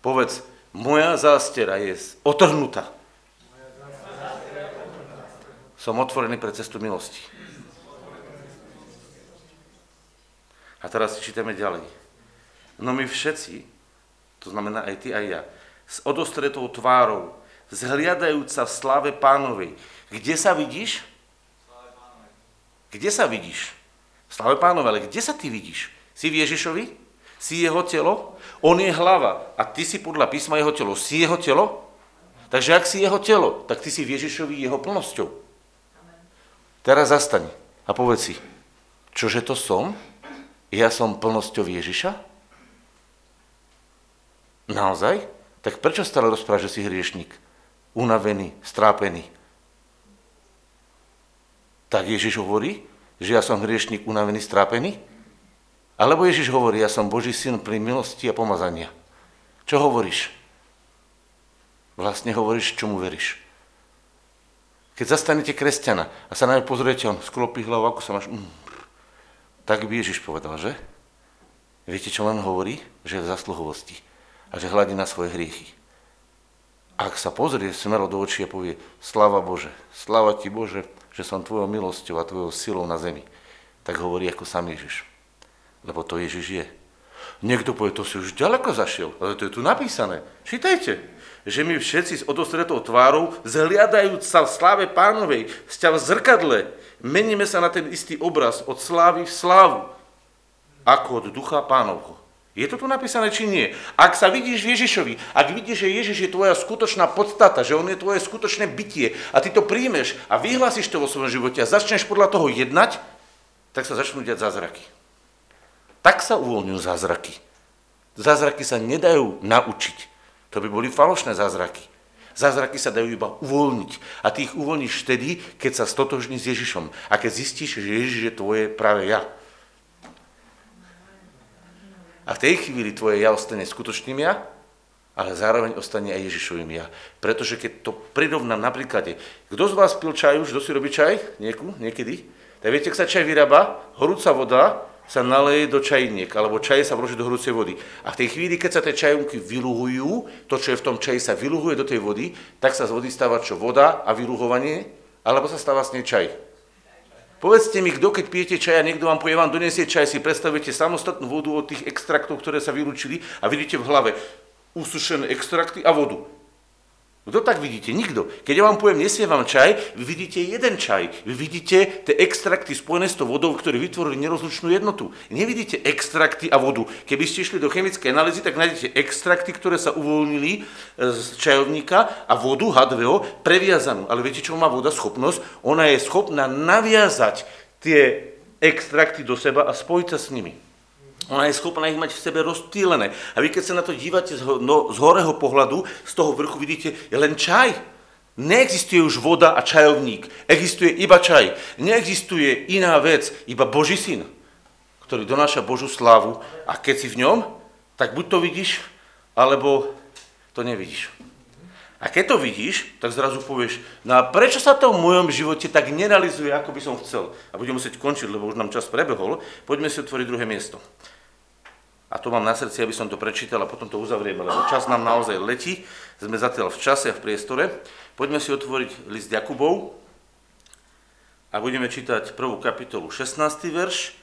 Povedz, moja zástera je otrhnutá. Som otvorený pre cestu milosti. A teraz čítame ďalej. No my všetci, to znamená aj ty, aj ja, s odostretou tvárou, vzhliadajúca v slave pánovej. Kde sa vidíš? Kde sa vidíš? V slave pánovej, ale kde sa ty vidíš? Si v Ježišovi? Si jeho telo? On je hlava a ty si podľa písma jeho telo. Si jeho telo? Takže ak si jeho telo, tak ty si v Ježišovi jeho plnosťou. Teraz zastaň a povedz si, čože to som? Ja som plnosťou Ježiša? Naozaj? Tak prečo stále rozprávaš, že si hriešnik? Unavený, strápený. Tak Ježiš hovorí, že ja som hriešnik unavený, strápený? Alebo Ježiš hovorí, ja som Boží syn pri milosti a pomazania. Čo hovoríš? Vlastne hovoríš, čomu veríš. Keď zastanete kresťana a sa na ňu pozriete, on sklopí hlavu, ako sa máš... Mm. Tak by Ježiš povedal, že? Viete, čo len hovorí? Že je v zasluhovosti a že hľadí na svoje hriechy. Ak sa pozrie smelo do očí a povie, sláva Bože, sláva Ti Bože, že som Tvojou milosťou a Tvojou silou na zemi, tak hovorí ako sám Ježiš. Lebo to Ježiš je. Niekto povie, to si už ďaleko zašiel, ale to je tu napísané. Čítajte, že my všetci s odostretou tvárou, zhliadajúc sa v sláve pánovej, sťa v zrkadle, meníme sa na ten istý obraz od slávy v slávu, ako od ducha pánovho. Je to tu napísané, či nie? Ak sa vidíš v Ježišovi, ak vidíš, že Ježiš je tvoja skutočná podstata, že on je tvoje skutočné bytie a ty to príjmeš a vyhlásiš to vo svojom živote a začneš podľa toho jednať, tak sa začnú diať zázraky. Tak sa uvoľňujú zázraky. Zázraky sa nedajú naučiť. To by boli falošné zázraky. Zázraky sa dajú iba uvoľniť. A ty ich uvoľníš vtedy, keď sa stotožní s Ježišom. A keď zistíš, že Ježiš je tvoje práve ja. A v tej chvíli tvoje ja ostane skutočným ja, ale zároveň ostane aj Ježišovým ja. Pretože keď to prirovnám na príklade, kto z vás pil čaj už, kto si robí čaj? Nieku, niekedy? Tak viete, ak sa čaj vyrába, horúca voda sa naleje do čajniek, alebo čaj sa vloží do horúcej vody. A v tej chvíli, keď sa tie čajunky vyluhujú, to, čo je v tom čaji, sa vyluhuje do tej vody, tak sa z vody stáva čo? Voda a vyluhovanie? Alebo sa stáva s nej čaj? Povedzte mi, kto keď pijete čaj a niekto vám povie, vám donesie čaj, si predstavujete samostatnú vodu od tých extraktov, ktoré sa vylúčili a vidíte v hlave usušené extrakty a vodu. Kto tak vidíte? Nikto. Keď ja vám poviem, nesie vám čaj, vy vidíte jeden čaj. Vy vidíte tie extrakty spojené s tou vodou, ktoré vytvorili nerozlučnú jednotu. Nevidíte extrakty a vodu. Keby ste išli do chemickej analýzy, tak nájdete extrakty, ktoré sa uvoľnili e, z čajovníka a vodu H2O previazanú. Ale viete, čo má voda schopnosť? Ona je schopná naviazať tie extrakty do seba a spojiť sa s nimi. Ona je schopná ich mať v sebe rozptýlené. A vy keď sa na to dívate z, no, z horého pohľadu, z toho vrchu vidíte, len čaj. Neexistuje už voda a čajovník. Existuje iba čaj. Neexistuje iná vec, iba Boží syn, ktorý donáša Božú slávu. A keď si v ňom, tak buď to vidíš, alebo to nevidíš. A keď to vidíš, tak zrazu povieš, no a prečo sa to v mojom živote tak nerealizuje, ako by som chcel? A budeme musieť končiť, lebo už nám čas prebehol. Poďme si otvoriť druhé miesto a to mám na srdci, aby som to prečítal a potom to uzavrieme, lebo čas nám naozaj letí, sme zatiaľ v čase a v priestore. Poďme si otvoriť list Jakubov a budeme čítať prvú kapitolu 16. verš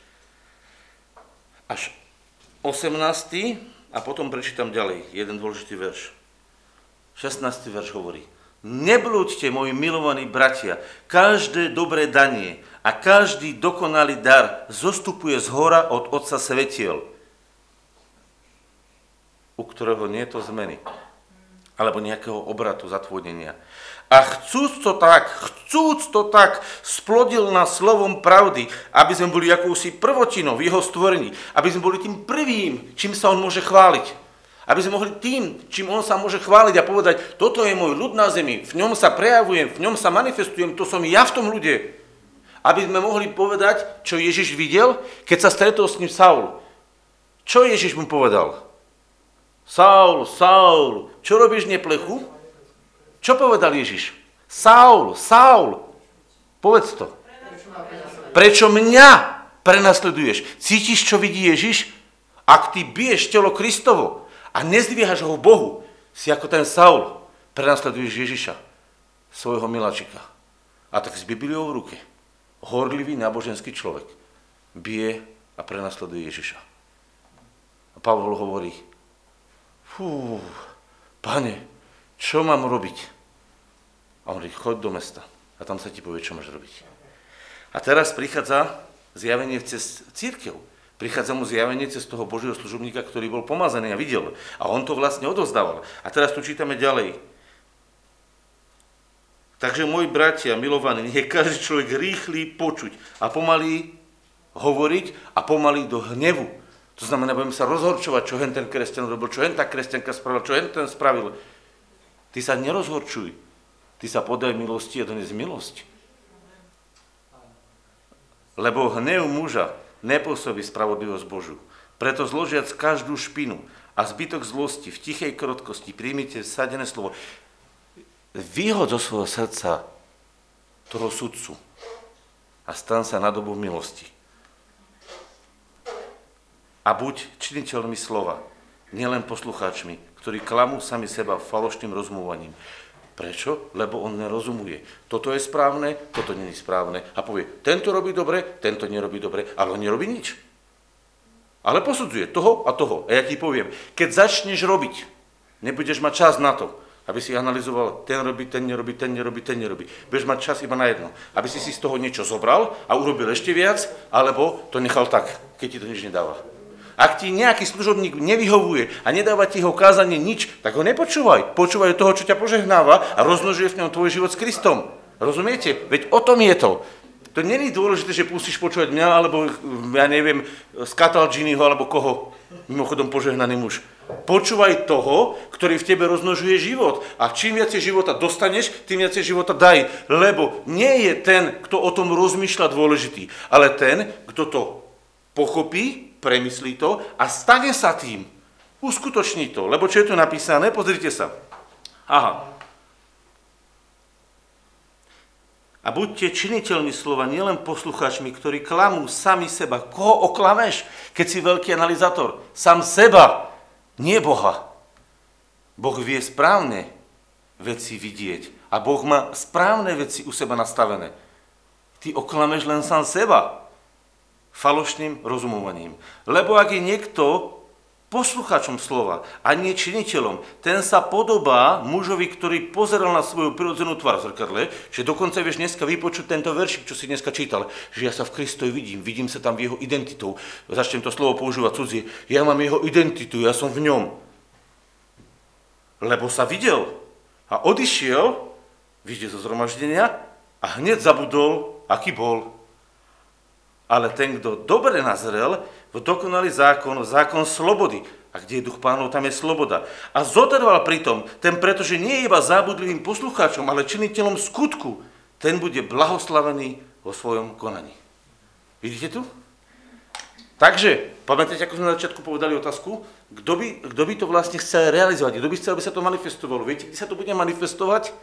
až 18. a potom prečítam ďalej jeden dôležitý verš. 16. verš hovorí, Neblúďte, moji milovaní bratia, každé dobré danie a každý dokonalý dar zostupuje z hora od Otca Svetiel, u ktorého nie je to zmeny alebo nejakého obratu, zatvodenia. A chcúc to tak, chcúc to tak, splodil nás slovom pravdy, aby sme boli akousi prvotinou v jeho stvorení, aby sme boli tým prvým, čím sa on môže chváliť. Aby sme mohli tým, čím on sa môže chváliť a povedať, toto je môj ľud na zemi, v ňom sa prejavujem, v ňom sa manifestujem, to som ja v tom ľude. Aby sme mohli povedať, čo Ježiš videl, keď sa stretol s ním Saul. Čo Ježiš mu povedal? Saul, Saul, čo robíš neplechu? Čo povedal Ježiš? Saul, Saul, povedz to. Prečo mňa prenasleduješ? Cítiš, čo vidí Ježiš? Ak ty biješ telo Kristovo a nezdvíhaš ho Bohu, si ako ten Saul, prenasleduješ Ježiša, svojho miláčika. A tak s Bibliou v ruke, horlivý náboženský človek, bije a prenasleduje Ježiša. A Pavol hovorí, Fú, pane, čo mám robiť? A on hovorí, choď do mesta a tam sa ti povie, čo máš robiť. A teraz prichádza zjavenie cez církev. Prichádza mu zjavenie cez toho Božieho služobníka, ktorý bol pomazaný a videl. A on to vlastne odozdával. A teraz tu čítame ďalej. Takže môj bratia, milovaní, je každý človek rýchly počuť a pomalý hovoriť a pomalý do hnevu. To znamená, budeme sa rozhorčovať, čo hen ten kresťan robil, čo hen tá kresťanka spravila, čo hen ten spravil. Ty sa nerozhorčuj. Ty sa podaj milosti a dones milosť. Lebo hnev muža nepôsobí spravodlivosť Božu. Preto zložiac každú špinu a zbytok zlosti v tichej krotkosti príjmite sadené slovo. Vyhod zo svojho srdca toho sudcu a stan sa na dobu milosti. A buď činiteľmi slova, nielen poslucháčmi, ktorí klamú sami seba falošným rozmúvaním. Prečo? Lebo on nerozumuje. Toto je správne, toto je správne. A povie, tento robí dobre, tento nerobí dobre, ale on nerobí nič. Ale posudzuje toho a toho. A ja ti poviem, keď začneš robiť, nebudeš mať čas na to, aby si analyzoval, ten robí, ten nerobí, ten nerobí, ten nerobí. Budeš mať čas iba na jedno. Aby si si z toho niečo zobral a urobil ešte viac, alebo to nechal tak, keď ti to nič nedáva. Ak ti nejaký služobník nevyhovuje a nedáva ti ho kázanie nič, tak ho nepočúvaj. Počúvaj toho, čo ťa požehnáva a rozmnožuje v ňom tvoj život s Kristom. Rozumiete? Veď o tom je to. To není dôležité, že pustíš počúvať mňa, alebo ja neviem, Skatal Giniho, alebo koho. Mimochodom požehnaný muž. Počúvaj toho, ktorý v tebe rozmnožuje život. A čím viacej života dostaneš, tým viacej života daj. Lebo nie je ten, kto o tom rozmýšľa dôležitý, ale ten, kto to pochopí premyslí to a stane sa tým. Uskutoční to. Lebo čo je tu napísané? Pozrite sa. Aha. A buďte činiteľmi slova, nielen poslucháčmi, ktorí klamú sami seba. Koho oklameš, keď si veľký analizátor? Sam seba, nie Boha. Boh vie správne veci vidieť. A Boh má správne veci u seba nastavené. Ty oklameš len sám seba falošným rozumovaním. Lebo ak je niekto posluchačom slova a nie činiteľom, ten sa podobá mužovi, ktorý pozeral na svoju prirodzenú tvár v zrkadle, že dokonca vieš dneska vypočuť tento veršik, čo si dneska čítal, že ja sa v Kristovi vidím, vidím sa tam v jeho identitou. Začnem to slovo používať cudzie. Ja mám jeho identitu, ja som v ňom. Lebo sa videl a odišiel, vyjde zo zhromaždenia a hneď zabudol, aký bol ale ten, kto dobre nazrel, v dokonalý zákon, zákon slobody. A kde je duch pánov, tam je sloboda. A zotrval pritom, ten pretože nie je iba zábudlivým poslucháčom, ale činiteľom skutku, ten bude blahoslavený vo svojom konaní. Vidíte tu? Takže, pamätáte, ako sme na začiatku povedali otázku, kto by, kto by to vlastne chcel realizovať, kto by chcel, aby sa to manifestovalo. Viete, kde sa to bude manifestovať?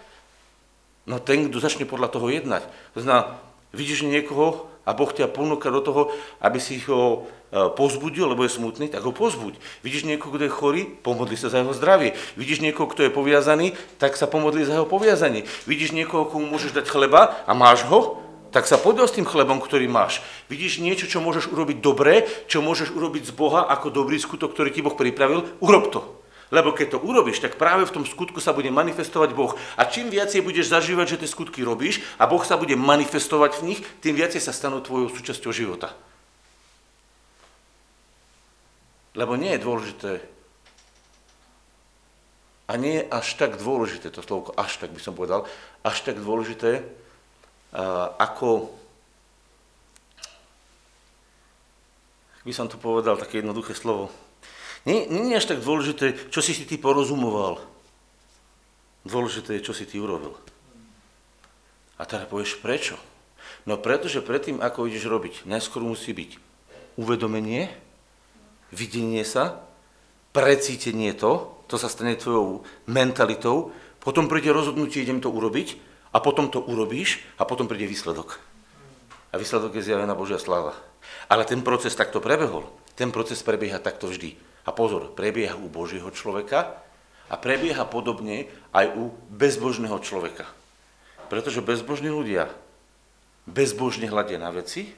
No ten, kto začne podľa toho jednať. To znamená, vidíš niekoho, a Boh ťa ponúka do toho, aby si ho e, pozbudil, lebo je smutný, tak ho pozbuď. Vidíš niekoho, kto je chorý, pomodli sa za jeho zdravie. Vidíš niekoho, kto je poviazaný, tak sa pomodli za jeho poviazanie. Vidíš niekoho, komu môžeš dať chleba a máš ho, tak sa podel s tým chlebom, ktorý máš. Vidíš niečo, čo môžeš urobiť dobre, čo môžeš urobiť z Boha ako dobrý skutok, ktorý ti Boh pripravil, urob to. Lebo keď to urobíš, tak práve v tom skutku sa bude manifestovať Boh. A čím viacej budeš zažívať, že tie skutky robíš a Boh sa bude manifestovať v nich, tým viacej sa stanú tvojou súčasťou života. Lebo nie je dôležité a nie je až tak dôležité, to slovo až tak by som povedal, až tak dôležité, ako, by som to povedal, také jednoduché slovo, je až tak dôležité, čo si si ty porozumoval. Dôležité je, čo si ty urobil. A teda povieš, prečo? No pretože predtým, ako ideš robiť, najskôr musí byť uvedomenie, videnie sa, precítenie to, to sa stane tvojou mentalitou, potom príde rozhodnutie, idem to urobiť, a potom to urobíš, a potom príde výsledok. A výsledok je zjavená Božia sláva. Ale ten proces takto prebehol. Ten proces prebieha takto vždy. A pozor, prebieha u Božieho človeka a prebieha podobne aj u bezbožného človeka. Pretože bezbožní ľudia bezbožne hľadia na veci,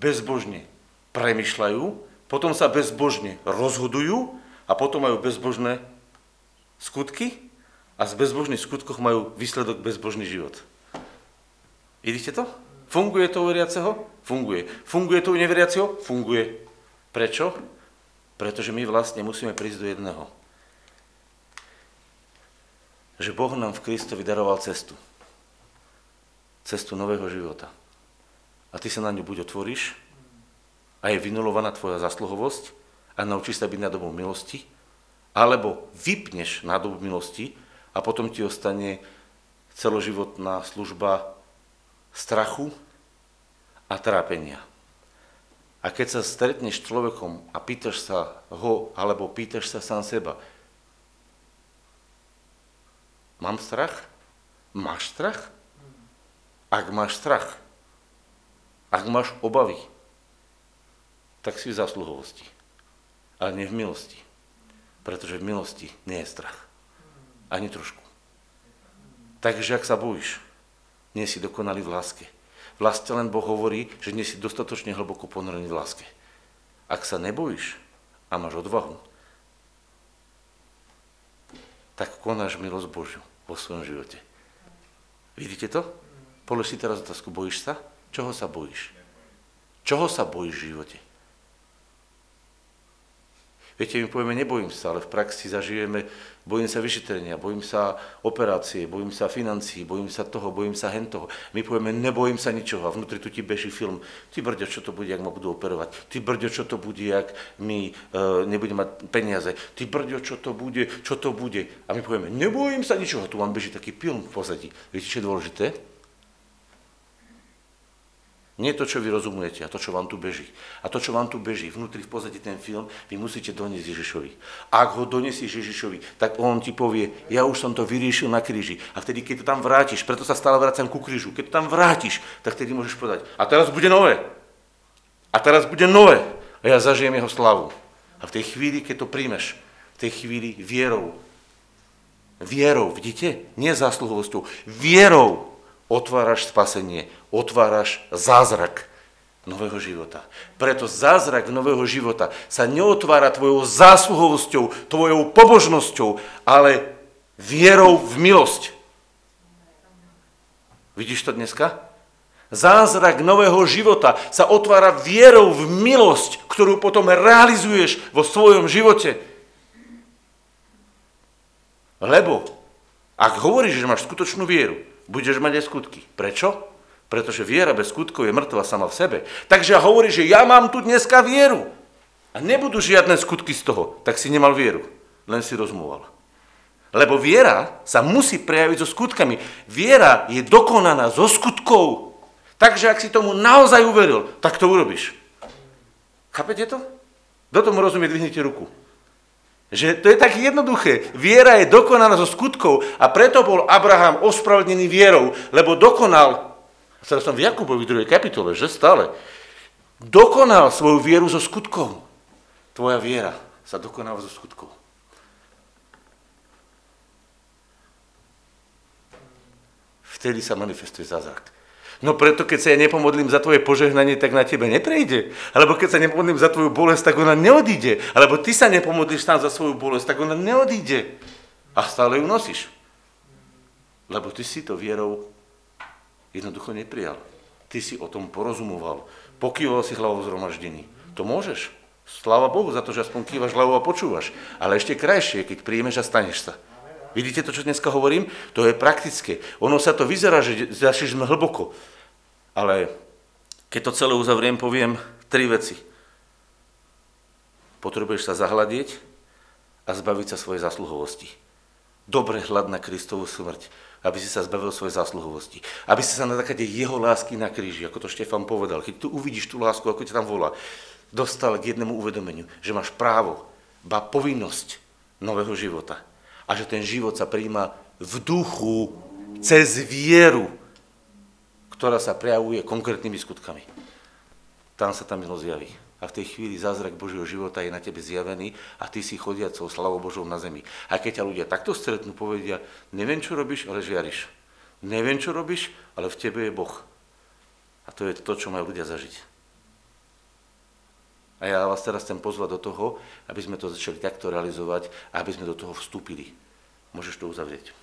bezbožne premyšľajú, potom sa bezbožne rozhodujú a potom majú bezbožné skutky a z bezbožných skutkoch majú výsledok bezbožný život. Vidíte to? Funguje to u veriaceho? Funguje. Funguje to u neveriaceho? Funguje. Prečo? Pretože my vlastne musíme prísť do jedného. Že Boh nám v Kristovi daroval cestu. Cestu nového života. A ty sa na ňu buď otvoríš a je vynulovaná tvoja zasluhovosť a naučíš sa byť na dobu milosti, alebo vypneš na dobu milosti a potom ti ostane celoživotná služba strachu a trápenia. A keď sa stretneš s človekom a pýtaš sa ho, alebo pýtaš sa sám seba, mám strach? Máš strach? Ak máš strach, ak máš obavy, tak si v zasluhovosti, ale nie v milosti. Pretože v milosti nie je strach. Ani trošku. Takže ak sa bojíš, nie si dokonalý v láske. V láske len Boh hovorí, že nie si dostatočne hlboko ponorený v láske. Ak sa nebojíš a máš odvahu, tak konáš milosť Božiu vo svojom živote. Vidíte to? Polož si teraz otázku, bojíš sa? Čoho sa bojíš? Čoho sa bojíš v živote? Viete, my povieme, nebojím sa, ale v praxi zažijeme, bojím sa vyšetrenia, bojím sa operácie, bojím sa financií, bojím sa toho, bojím sa hentoho. My povieme, nebojím sa ničoho a vnútri tu ti beží film. Ty brďo, čo to bude, ak ma budú operovať. Ty brďo, čo to bude, ak mi uh, nebude mať peniaze. Ty brďo, čo to bude, čo to bude. A my povieme, nebojím sa ničoho. Tu vám beží taký film v pozadí. Viete, čo je dôležité? Nie to, čo vy rozumujete a to, čo vám tu beží. A to, čo vám tu beží, vnútri v pozadí ten film, vy musíte doniesť Ježišovi. Ak ho doniesieš Ježišovi, tak on ti povie, ja už som to vyriešil na kríži. A vtedy, keď to tam vrátiš, preto sa stále vracam ku krížu, keď to tam vrátiš, tak vtedy môžeš povedať, a teraz bude nové. A teraz bude nové. A ja zažijem jeho slavu. A v tej chvíli, keď to príjmeš, v tej chvíli vierou, vierou, vidíte? Nie zásluhovosťou, vierou otváraš spasenie, otváraš zázrak nového života. Preto zázrak nového života sa neotvára tvojou zásluhovosťou, tvojou pobožnosťou, ale vierou v milosť. Vidíš to dneska? Zázrak nového života sa otvára vierou v milosť, ktorú potom realizuješ vo svojom živote. Lebo ak hovoríš, že máš skutočnú vieru, budeš mať aj skutky. Prečo? Pretože viera bez skutkov je mŕtva sama v sebe. Takže hovorí, že ja mám tu dneska vieru. A nebudú žiadne skutky z toho. Tak si nemal vieru. Len si rozmúval. Lebo viera sa musí prejaviť so skutkami. Viera je dokonaná zo skutkov. Takže ak si tomu naozaj uveril, tak to urobíš. Chápete to? Do tomu rozumie, dvihnite ruku. Že to je tak jednoduché. Viera je dokonaná zo skutkov a preto bol Abraham ospravedlnený vierou, lebo dokonal, teraz som v Jakubovi 2. kapitole, že stále, dokonal svoju vieru zo skutkov. Tvoja viera sa dokonáva zo skutkov. Vtedy sa manifestuje zázrak. No preto, keď sa ja nepomodlím za tvoje požehnanie, tak na tebe neprejde. Alebo keď sa nepomodlím za tvoju bolesť, tak ona neodíde. Alebo ty sa nepomodlíš sám za svoju bolesť, tak ona neodíde. A stále ju nosíš. Lebo ty si to vierou jednoducho neprijal. Ty si o tom porozumoval. Pokýval si hlavou zhromaždení. To môžeš. Sláva Bohu za to, že aspoň kývaš hlavou a počúvaš. Ale ešte krajšie, keď príjmeš a staneš sa. Vidíte to, čo dneska hovorím? To je praktické. Ono sa to vyzerá, že zašli sme hlboko. Ale keď to celé uzavriem, poviem tri veci. Potrebuješ sa zahľadieť a zbaviť sa svojej zásluhovosti. Dobre hľad na Kristovú smrť, aby si sa zbavil svojej zásluhovosti. Aby si sa na základe jeho lásky na kríži, ako to Štefan povedal, keď tu uvidíš tú lásku, ako ťa tam volá, dostal k jednému uvedomeniu, že máš právo, ba povinnosť nového života a že ten život sa príjma v duchu cez vieru, ktorá sa prejavuje konkrétnymi skutkami. Tam sa tam milosť zjaví. A v tej chvíli zázrak Božieho života je na tebe zjavený a ty si chodiacou slavou Božou na zemi. A keď ťa ľudia takto stretnú, povedia, neviem, čo robíš, ale žiariš. Neviem, čo robíš, ale v tebe je Boh. A to je to, čo majú ľudia zažiť. A ja vás teraz chcem pozvať do toho, aby sme to začali takto realizovať a aby sme do toho vstúpili. Môžeš to uzavrieť.